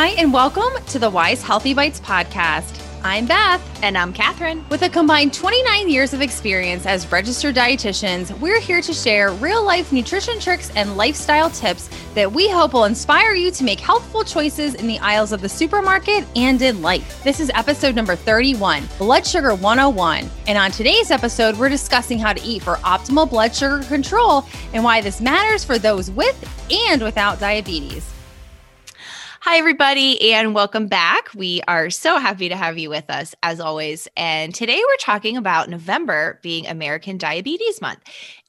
Hi, and welcome to the Weis Healthy Bites podcast. I'm Beth. And I'm Catherine. With a combined 29 years of experience as registered dietitians, we're here to share real life nutrition tricks and lifestyle tips that we hope will inspire you to make healthful choices in the aisles of the supermarket and in life. This is episode number 31, Blood Sugar 101. And on today's episode, we're discussing how to eat for optimal blood sugar control and why this matters for those with and without diabetes. Hi, everybody, and welcome back. We are so happy to have you with us as always. And today we're talking about November being American Diabetes Month.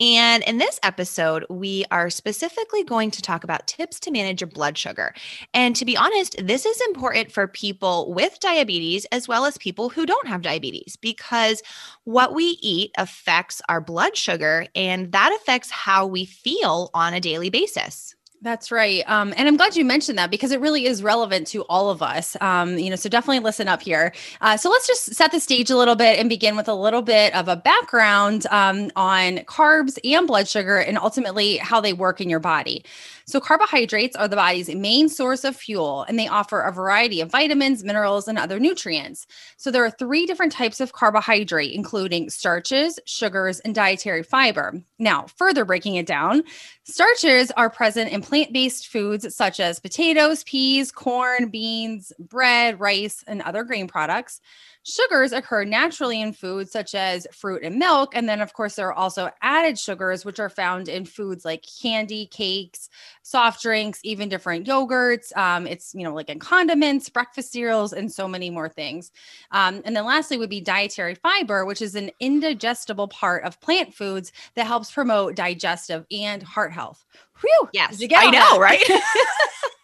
And in this episode, we are specifically going to talk about tips to manage your blood sugar. And to be honest, this is important for people with diabetes as well as people who don't have diabetes because what we eat affects our blood sugar and that affects how we feel on a daily basis. That's right. Um, and I'm glad you mentioned that because it really is relevant to all of us. Um, you know, so definitely listen up here. Uh, so let's just set the stage a little bit and begin with a little bit of a background um, on carbs and blood sugar and ultimately how they work in your body. So, carbohydrates are the body's main source of fuel, and they offer a variety of vitamins, minerals, and other nutrients. So, there are three different types of carbohydrate, including starches, sugars, and dietary fiber. Now, further breaking it down, starches are present in plant based foods such as potatoes, peas, corn, beans, bread, rice, and other grain products. Sugars occur naturally in foods such as fruit and milk. And then, of course, there are also added sugars, which are found in foods like candy, cakes, soft drinks, even different yogurts. Um, it's, you know, like in condiments, breakfast cereals, and so many more things. Um, and then, lastly, would be dietary fiber, which is an indigestible part of plant foods that helps promote digestive and heart health. Whew, yes, I know, right?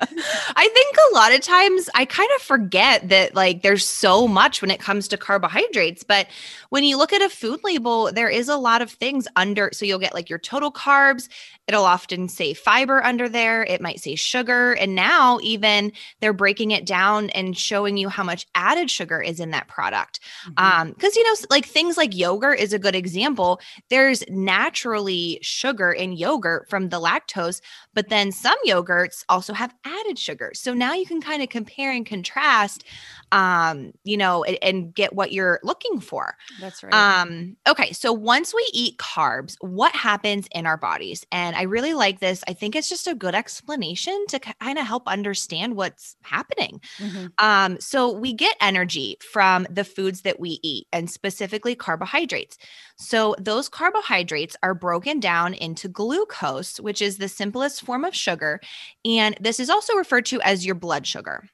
I think a lot of times I kind of forget that like there's so much when it comes to carbohydrates, but when you look at a food label, there is a lot of things under so you'll get like your total carbs, it'll often say fiber under there, it might say sugar, and now even they're breaking it down and showing you how much added sugar is in that product. Mm-hmm. Um cuz you know like things like yogurt is a good example. There's naturally sugar in yogurt from the lactose, but then some yogurts also have added sugar. So now you can kind of compare and contrast, um, you know, and, and, get what you're looking for. That's right. Um, okay. So once we eat carbs, what happens in our bodies? And I really like this. I think it's just a good explanation to kind of help understand what's happening. Mm-hmm. Um, so we get energy from the foods that we eat and specifically carbohydrates. So those carbohydrates are broken down into glucose, which is the simplest form of sugar. And this is also referred to as your blood sugar.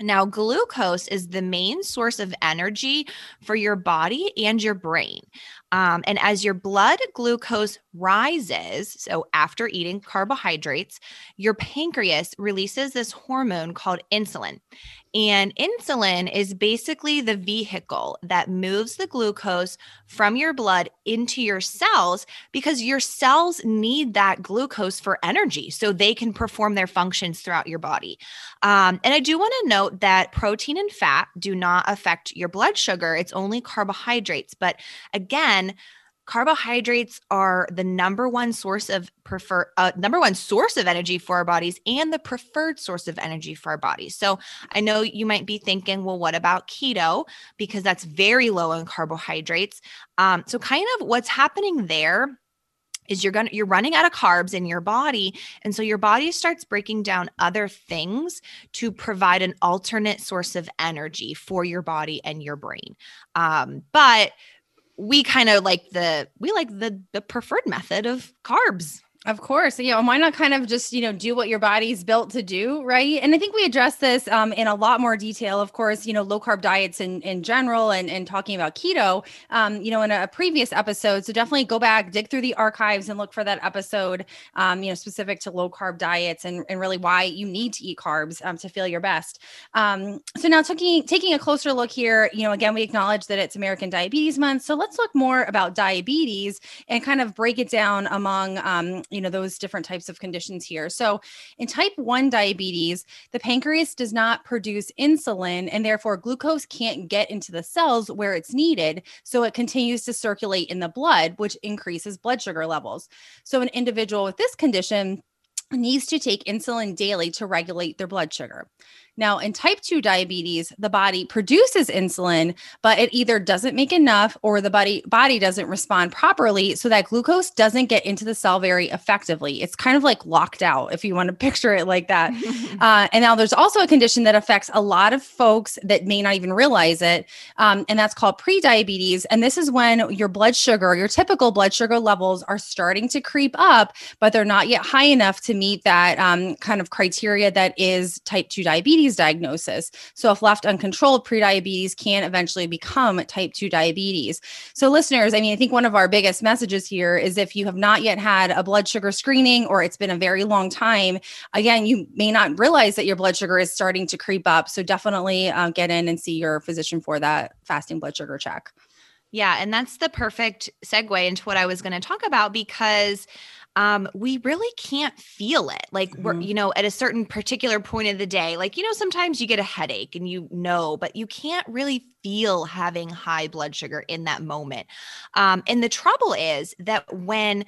Now, glucose is the main source of energy for your body and your brain. Um, and as your blood glucose rises, so after eating carbohydrates, your pancreas releases this hormone called insulin. And insulin is basically the vehicle that moves the glucose from your blood into your cells because your cells need that glucose for energy so they can perform their functions throughout your body. Um, and I do want to note that protein and fat do not affect your blood sugar, it's only carbohydrates. But again, carbohydrates are the number one source of prefer uh, number one source of energy for our bodies and the preferred source of energy for our bodies. So i know you might be thinking well what about keto? Because that's very low in carbohydrates. Um, so kind of what's happening there is you're going to you're running out of carbs in your body. And so your body starts breaking down other things to provide an alternate source of energy for your body and your brain. Um, but we kind of like the we like the the preferred method of carbs of course. You know, why not kind of just, you know, do what your body's built to do, right? And I think we address this um, in a lot more detail, of course, you know, low carb diets in, in general and, and talking about keto, um, you know, in a, previous episode. So definitely go back, dig through the archives and look for that episode, um, you know, specific to low carb diets and, and really why you need to eat carbs um, to feel your best. Um, so now taking, taking a closer look here, you know, again, we acknowledge that it's American Diabetes Month. So let's look more about diabetes and kind of break it down among, um, you know those different types of conditions here. So in type 1 diabetes the pancreas does not produce insulin and therefore glucose can't get into the cells where it's needed. So it continues to circulate in the blood which increases blood sugar levels. So an individual with this condition needs to take insulin daily to regulate their blood sugar. Now, in type 2 diabetes, the body produces insulin, but it either doesn't make enough or the body body doesn't respond properly so that glucose doesn't get into the cell very effectively. It's kind of like locked out if you want to picture it like that. uh, and now there's also a condition that affects a lot of folks that may not even realize it, um, and that's called prediabetes. And this is when your blood sugar, your typical blood sugar levels are starting to creep up, but they're not yet high enough to meet that um, kind of criteria that is type 2 diabetes diabetes diagnosis. So, if left uncontrolled, prediabetes can eventually become type 2 diabetes. So, listeners, I mean, I think one of our biggest messages here is if you have not yet had a blood sugar screening or it's been a very long time, again, you may not realize that your blood sugar is starting to creep up. So, definitely uh, get in and see your physician for that fasting blood sugar check. Yeah. And that's the perfect segue into what I was going to talk about because um, we really can't feel it. Like mm-hmm. we're, you know, at a certain particular point of the day, like, you know, sometimes you get a headache and you know, but you can't really feel having high blood sugar in that moment. Um, and the trouble is that when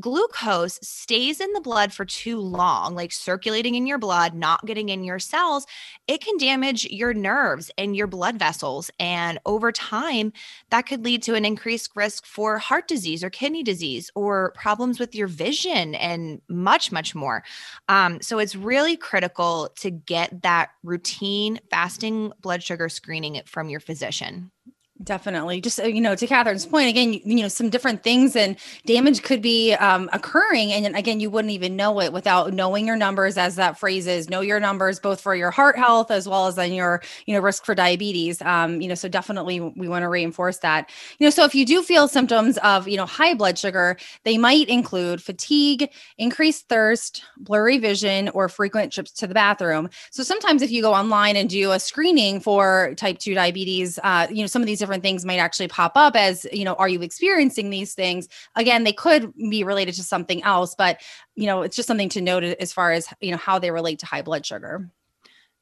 glucose stays in the blood for too long, like circulating in your blood, not getting in your cells, it can damage your nerves and your blood vessels. And over time, that could lead to an increased risk for heart disease or kidney disease or problems with your vision and much, much more. Um, so it's really critical to get that routine fasting blood sugar screening from your physician. Definitely. Just, uh, you know, to Catherine's point, again, you, you know, some different things and damage could be um, occurring. And again, you wouldn't even know it without knowing your numbers, as that phrase is know your numbers, both for your heart health as well as on your, you know, risk for diabetes. Um, you know, so definitely we want to reinforce that. You know, so if you do feel symptoms of, you know, high blood sugar, they might include fatigue, increased thirst, blurry vision, or frequent trips to the bathroom. So sometimes if you go online and do a screening for type 2 diabetes, uh, you know, some of these different things might actually pop up as, you know, are you experiencing these things? Again, they could be related to something else, but, you know, it's just something to note as far as, you know, how they relate to high blood sugar.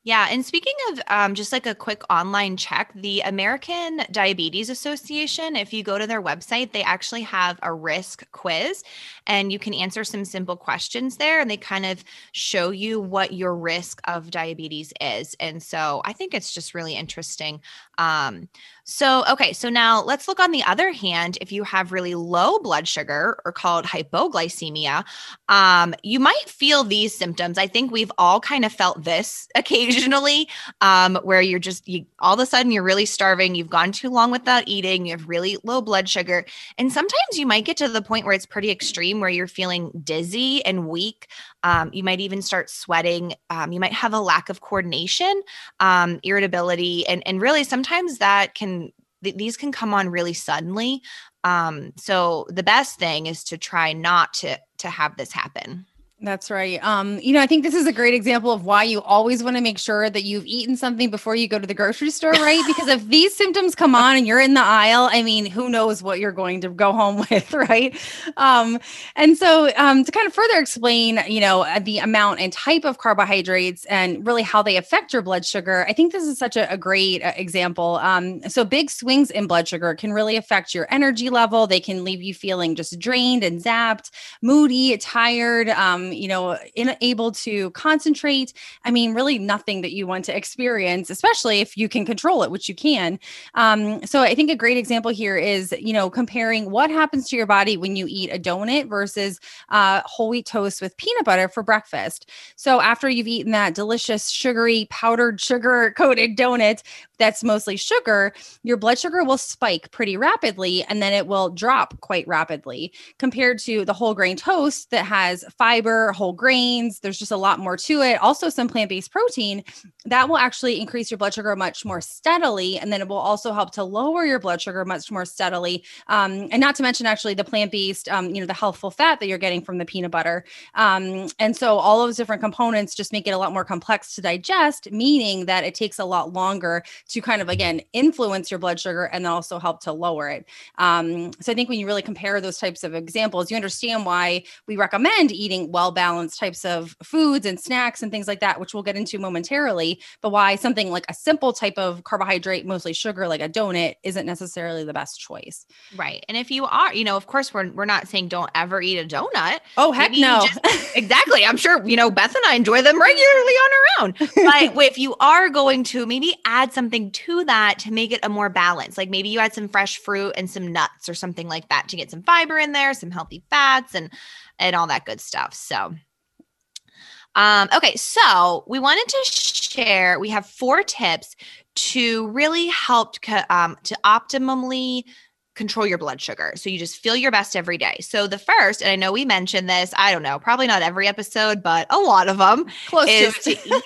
Yeah. And speaking of um, just like a quick online check, the American Diabetes Association, if you go to their website, they actually have a risk quiz and you can answer some simple questions there and they kind of show you what your risk of diabetes is. And so I think it's just really interesting. Um, so, okay, so now let's look on the other hand. If you have really low blood sugar or called hypoglycemia, um, you might feel these symptoms. I think we've all kind of felt this occasionally, um, where you're just, you, all of a sudden, you're really starving. You've gone too long without eating. You have really low blood sugar. And sometimes you might get to the point where it's pretty extreme, where you're feeling dizzy and weak. Um, you might even start sweating. Um, you might have a lack of coordination, um, irritability, and and really sometimes that can th- these can come on really suddenly. Um, so the best thing is to try not to to have this happen. That's right. Um, you know, I think this is a great example of why you always want to make sure that you've eaten something before you go to the grocery store, right? because if these symptoms come on and you're in the aisle, I mean, who knows what you're going to go home with, right? Um, and so um, to kind of further explain, you know, uh, the amount and type of carbohydrates and really how they affect your blood sugar, I think this is such a, a great uh, example. Um, so big swings in blood sugar can really affect your energy level. They can leave you feeling just drained and zapped, moody, tired. You know, unable to concentrate. I mean, really nothing that you want to experience, especially if you can control it, which you can. Um, so I think a great example here is, you know, comparing what happens to your body when you eat a donut versus uh, whole wheat toast with peanut butter for breakfast. So after you've eaten that delicious, sugary, powdered sugar coated donut, that's mostly sugar, your blood sugar will spike pretty rapidly and then it will drop quite rapidly compared to the whole grain toast that has fiber, whole grains. There's just a lot more to it. Also, some plant based protein that will actually increase your blood sugar much more steadily. And then it will also help to lower your blood sugar much more steadily. Um, and not to mention, actually, the plant based, um, you know, the healthful fat that you're getting from the peanut butter. Um, and so all those different components just make it a lot more complex to digest, meaning that it takes a lot longer to kind of again influence your blood sugar and then also help to lower it. Um, so I think when you really compare those types of examples, you understand why we recommend eating well balanced types of foods and snacks and things like that, which we'll get into momentarily but why something like a simple type of carbohydrate, mostly sugar, like a donut, isn't necessarily the best choice. Right. And if you are, you know, of course, we're, we're not saying don't ever eat a donut. Oh, heck Maybe no. Just, exactly. I'm sure, you know, Beth and I enjoy them regularly on our own. But if you are going to maybe add something to that to make it a more balance, like maybe you add some fresh fruit and some nuts or something like that to get some fiber in there, some healthy fats and and all that good stuff. So um, okay, so we wanted to share. We have four tips to really help um, to optimally control your blood sugar. So you just feel your best every day. So the first, and I know we mentioned this, I don't know, probably not every episode, but a lot of them Close is to, to eat,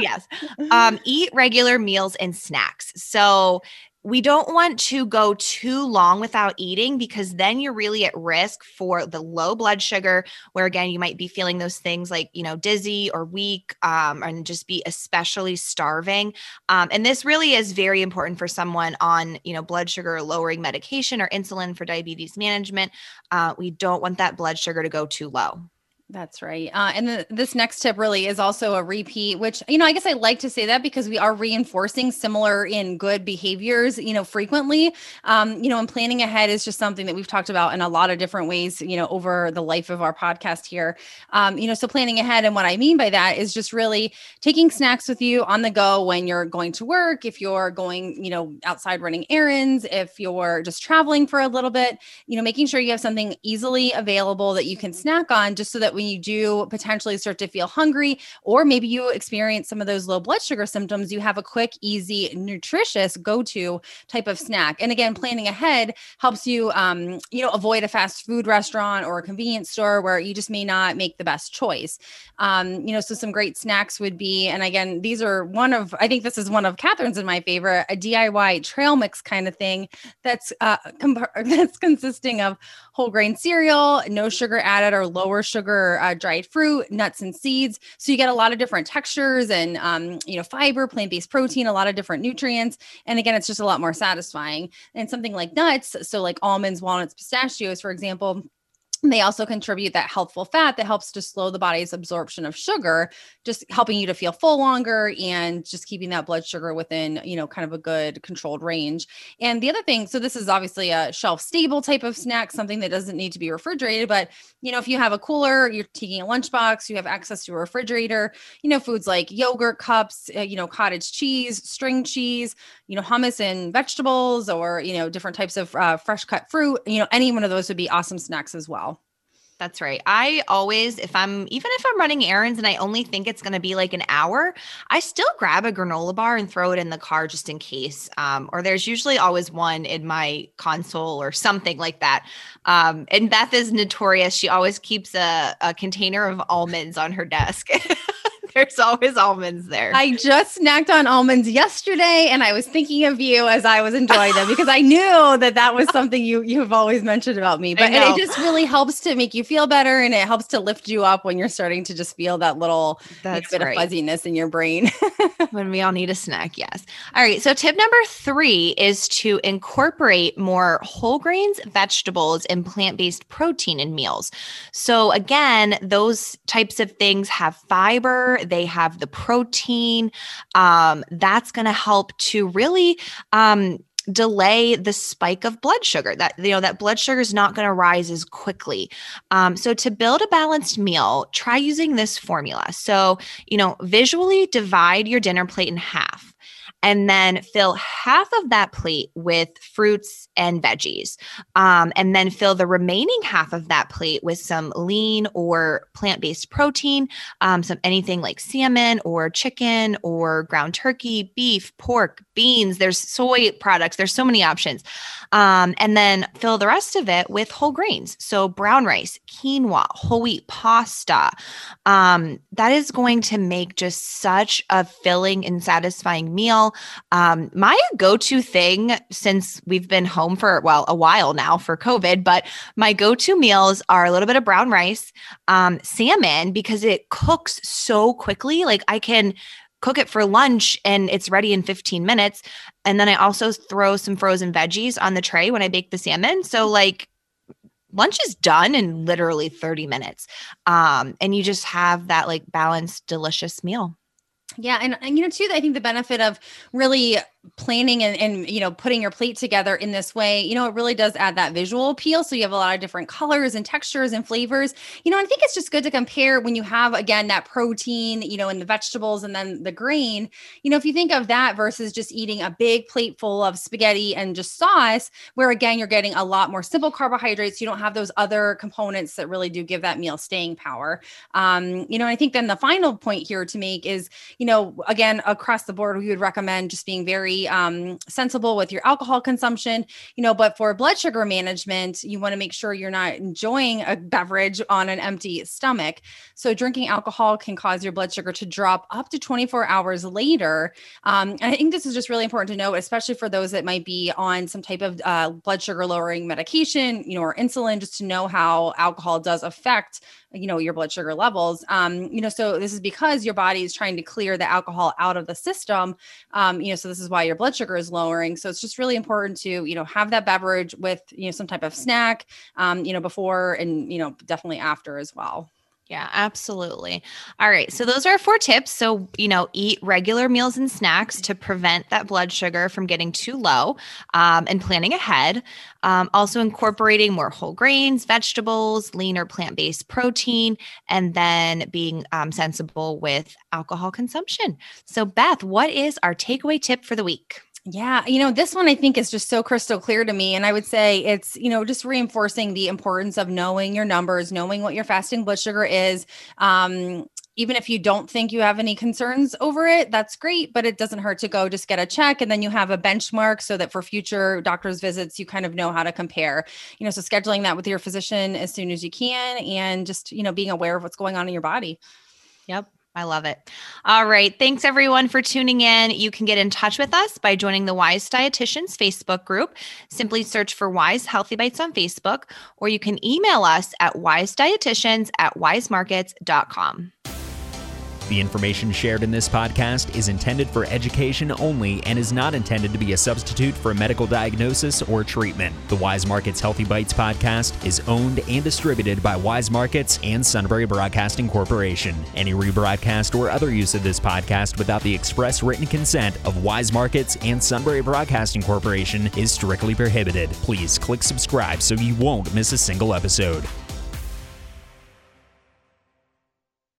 yes, um, eat regular meals and snacks. So we don't want to go too long without eating because then you're really at risk for the low blood sugar where again you might be feeling those things like you know dizzy or weak um, and just be especially starving. Um, and this really is very important for someone on you know blood sugar lowering medication or insulin for diabetes management. Uh, we don't want that blood sugar to go too low that's right. Uh, and the, this next tip really is also a repeat, which, you know, I guess I like to say that because we are reinforcing similar in good behaviors, you know, frequently. Um, you know, and planning ahead is just something that we've talked about in a lot of different ways, you know, over the life of our podcast here. Um, you know, so planning ahead. And what I mean by that is just really taking snacks with you on the go when you're going to work, if you're going, you know, outside running errands, if you're just traveling for a little bit, you know, making sure you have something easily available that you can snack on just so that when you do potentially start to feel hungry, or maybe you experience some of those low blood sugar symptoms, you have a quick, easy, nutritious go to type of snack. And again, planning ahead helps you, um, you know, avoid a fast food restaurant or a convenience store where you just may not make the best choice. Um, you know, so some great snacks would be, and again, these are one of, I think this is one of Catherine's and my favorite, a DIY trail mix kind of thing that's uh, comp- that's consisting of whole grain cereal, no sugar added or lower sugar uh, dried fruit, nuts and seeds. So you get a lot of different textures and um, you know fiber, plant-based protein, a lot of different nutrients. And again, it's just a lot more satisfying. And something like nuts, so like almonds, walnuts, pistachios, for example they also contribute that healthful fat that helps to slow the body's absorption of sugar, just helping you to feel full longer and just keeping that blood sugar within, you know, kind of a good controlled range. And the other thing, so this is obviously a shelf stable type of snack, something that doesn't need to be refrigerated, but you know, if you have a cooler, you're taking a lunchbox, you have access to a refrigerator, you know, foods like yogurt cups, uh, you know, cottage cheese, string cheese, you know, hummus and vegetables or, you know, different types of uh, fresh cut fruit, you know, any one of those would be awesome snacks as well. That's right. I always, if I'm, even if I'm running errands and I only think it's going to be like an hour, I still grab a granola bar and throw it in the car just in case. Um, or there's usually always one in my console or something like that. Um, and Beth is notorious. She always keeps a, a container of almonds on her desk. There's always almonds there. I just snacked on almonds yesterday, and I was thinking of you as I was enjoying them because I knew that that was something you you've always mentioned about me. But it just really helps to make you feel better, and it helps to lift you up when you're starting to just feel that little That's bit right. of fuzziness in your brain. when we all need a snack, yes. All right. So tip number three is to incorporate more whole grains, vegetables, and plant-based protein in meals. So again, those types of things have fiber they have the protein. Um, that's going to help to really um, delay the spike of blood sugar that you know that blood sugar is not going to rise as quickly um, so to build a balanced meal try using this formula so you know visually divide your dinner plate in half and then fill half of that plate with fruits and veggies. Um, and then fill the remaining half of that plate with some lean or plant based protein, um, some anything like salmon or chicken or ground turkey, beef, pork, beans. There's soy products. There's so many options. Um, and then fill the rest of it with whole grains. So brown rice, quinoa, whole wheat pasta. Um, that is going to make just such a filling and satisfying meal. Um, my go to thing since we've been home for, well, a while now for COVID, but my go to meals are a little bit of brown rice, um, salmon, because it cooks so quickly. Like I can cook it for lunch and it's ready in 15 minutes. And then I also throw some frozen veggies on the tray when I bake the salmon. So, like, lunch is done in literally 30 minutes. Um, and you just have that like balanced, delicious meal. Yeah. And, and, you know, too, I think the benefit of really planning and, and, you know, putting your plate together in this way, you know, it really does add that visual appeal. So you have a lot of different colors and textures and flavors, you know, I think it's just good to compare when you have, again, that protein, you know, in the vegetables and then the grain, you know, if you think of that versus just eating a big plate full of spaghetti and just sauce, where again, you're getting a lot more simple carbohydrates. You don't have those other components that really do give that meal staying power. Um, you know, I think then the final point here to make is, you know, again, across the board, we would recommend just being very um, sensible with your alcohol consumption, you know, but for blood sugar management, you want to make sure you're not enjoying a beverage on an empty stomach. So drinking alcohol can cause your blood sugar to drop up to 24 hours later. Um, and I think this is just really important to note, especially for those that might be on some type of uh, blood sugar lowering medication, you know, or insulin, just to know how alcohol does affect you know your blood sugar levels um you know so this is because your body is trying to clear the alcohol out of the system um you know so this is why your blood sugar is lowering. So it's just really important to you know have that beverage with you know some type of snack um you know before and you know definitely after as well yeah, absolutely. All right. So those are four tips. So, you know, eat regular meals and snacks to prevent that blood sugar from getting too low um, and planning ahead. Um, also, incorporating more whole grains, vegetables, leaner plant based protein, and then being um, sensible with alcohol consumption. So, Beth, what is our takeaway tip for the week? Yeah, you know, this one I think is just so crystal clear to me. And I would say it's, you know, just reinforcing the importance of knowing your numbers, knowing what your fasting blood sugar is. Um, even if you don't think you have any concerns over it, that's great, but it doesn't hurt to go just get a check and then you have a benchmark so that for future doctor's visits, you kind of know how to compare. You know, so scheduling that with your physician as soon as you can and just, you know, being aware of what's going on in your body. Yep. I love it. All right. Thanks everyone for tuning in. You can get in touch with us by joining the Weis Dietitians Facebook group. Simply search for Weis Healthy Bites on Facebook, or you can email us at weisdietitians at weismarkets.com. The information shared in this podcast is intended for education only and is not intended to be a substitute for a medical diagnosis or treatment. The Weis Markets Healthy Bites podcast is owned and distributed by Weis Markets and Sunbury Broadcasting Corporation. Any rebroadcast or other use of this podcast without the express written consent of Weis Markets and Sunbury Broadcasting Corporation is strictly prohibited. Please click subscribe so you won't miss a single episode.